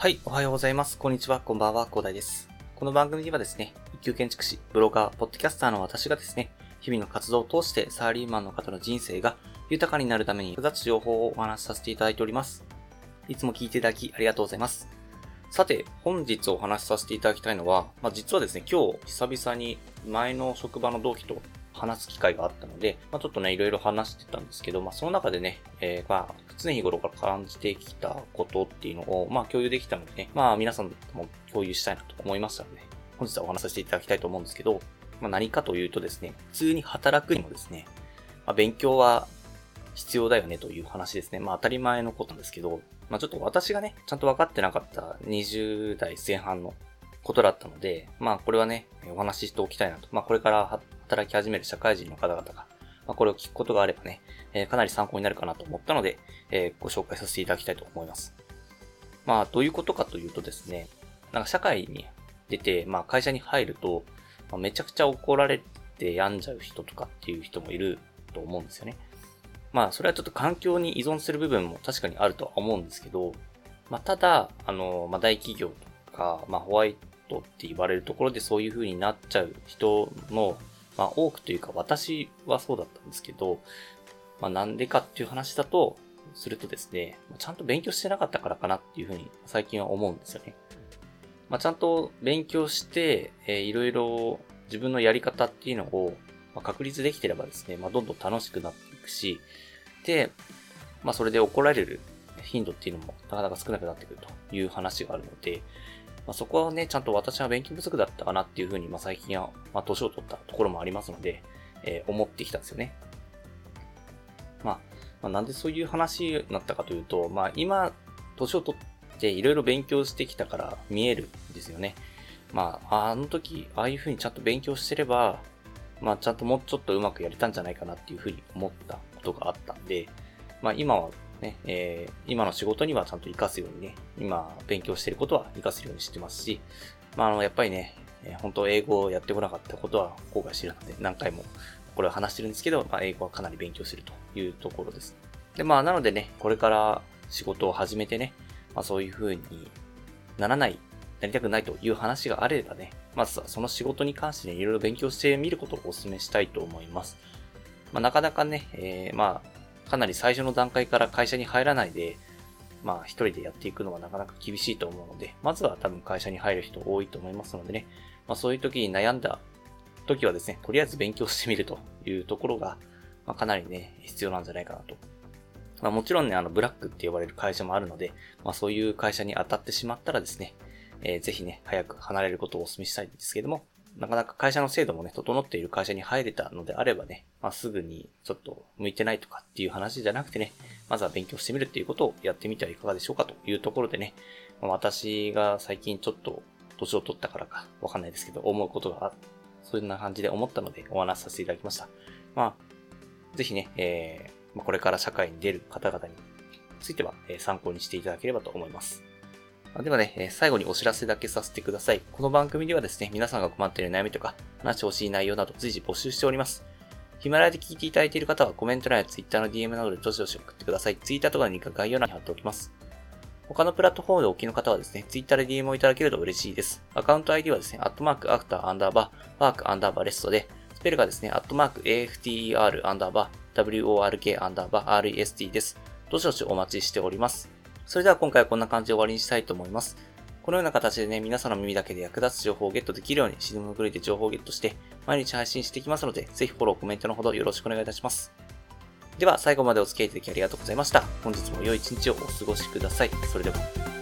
はい、おはようございます。こんにちは、こんばんは、広大です。この番組ではですね、一級建築士、ブロガー、ポッドキャスターの私がですね、日々の活動を通してサラリーマンの方の人生が豊かになるために複雑情報をお話しさせていただいております。いつも聞いていただきありがとうございます。さて、本日お話しさせていただきたいのは、まあ、実はですね、今日久々に前の職場の同期と話す機会があったので、まあ、ちょっとね、いろいろ話してたんですけど、まあ、その中でね、えー、まあ、常日頃から感じてきたことっていうのを、まあ、共有できたのでね、まあ、皆さんとも共有したいなと思いましたので、本日はお話しさせていただきたいと思うんですけど、まあ、何かというとですね、普通に働くにもですね、まあ、勉強は必要だよねという話ですね。まあ、当たり前のことなんですけど、まあ、ちょっと私がね、ちゃんと分かってなかった20代前半のことだったので、まあ、これはね、お話ししておきたいなと。まあ、これから働き始める社会人の方々が、まあ、これを聞くことがあればね、えー、かなり参考になるかなと思ったので、えー、ご紹介させていただきたいと思います。まあ、どういうことかというとですね、なんか社会に出て、まあ、会社に入ると、まあ、めちゃくちゃ怒られて病んじゃう人とかっていう人もいると思うんですよね。まあ、それはちょっと環境に依存する部分も確かにあるとは思うんですけど、まあ、ただ、あの、まあ、大企業とか、まあ、ホワイトって言われるところでそういう風になっちゃう人のまあ多くというか私はそうだったんですけど、まあなんでかっていう話だと、するとですね、ちゃんと勉強してなかったからかなっていうふうに最近は思うんですよね。まあ、ちゃんと勉強して、えー、いろいろ自分のやり方っていうのを、ま、確立できてればですね、まあ、どんどん楽しくなっていくし、で、まあ、それで怒られる頻度っていうのもなかなか少なくなってくるという話があるので、まあ、そこはね、ちゃんと私は勉強不足だったかなっていうふうに、まあ、最近は、まあ、年を取ったところもありますので、えー、思ってきたんですよね。まあ、まあ、なんでそういう話になったかというと、まあ、今、年を取っていろいろ勉強してきたから見えるんですよね。まあ、あの時、ああいうふうにちゃんと勉強してれば、まあ、ちゃんともうちょっとうまくやれたんじゃないかなっていうふうに思ったことがあったんで、まあ、今はね、えー、今の仕事にはちゃんと活かすようにね、今勉強していることは活かすようにしてますし、まあ、あの、やっぱりね、えー、本当英語をやってこなかったことは後悔してるので、何回もこれを話してるんですけど、まあ、英語はかなり勉強するというところです。で、まあ、なのでね、これから仕事を始めてね、まあ、そういう風にならない、なりたくないという話があればね、まずはその仕事に関してね、いろいろ勉強してみることをお勧めしたいと思います。まあ、なかなかね、えー、まあ、かなり最初の段階から会社に入らないで、まあ一人でやっていくのはなかなか厳しいと思うので、まずは多分会社に入る人多いと思いますのでね、まあそういう時に悩んだ時はですね、とりあえず勉強してみるというところが、まあ、かなりね、必要なんじゃないかなと。まあもちろんね、あのブラックって呼ばれる会社もあるので、まあそういう会社に当たってしまったらですね、えー、ぜひね、早く離れることをお勧めしたいんですけども、なかなか会社の制度もね、整っている会社に入れたのであればね、まあ、すぐにちょっと向いてないとかっていう話じゃなくてね、まずは勉強してみるっていうことをやってみてはいかがでしょうかというところでね、まあ、私が最近ちょっと年を取ったからかわかんないですけど、思うことが、そんな感じで思ったのでお話しさせていただきました。まあ、ぜひね、えー、これから社会に出る方々については、え参考にしていただければと思います。ではね、最後にお知らせだけさせてください。この番組ではですね、皆さんが困っている悩みとか、話してほしい内容など随時募集しております。ヒマラヤで聞いていただいている方はコメント欄や Twitter の DM などでどしどし送ってください。Twitter とかのリンク概要欄に貼っておきます。他のプラットフォームでお聞きの方はですね、Twitter で DM をいただけると嬉しいです。アカウント ID はですね、アットマークアフターアンダーバー、ワークアンダーバーレストで、スペルがですね、アットマーク AFTER アンダーバー、WORK アンダーバー REST です。どしどしお待ちしております。それでは今回はこんな感じで終わりにしたいと思います。このような形でね、皆さんの耳だけで役立つ情報をゲットできるように、シズムグレで情報をゲットして、毎日配信していきますので、ぜひフォロー、コメントのほどよろしくお願いいたします。では、最後までお付き合いいただきありがとうございました。本日も良い一日をお過ごしください。それでは。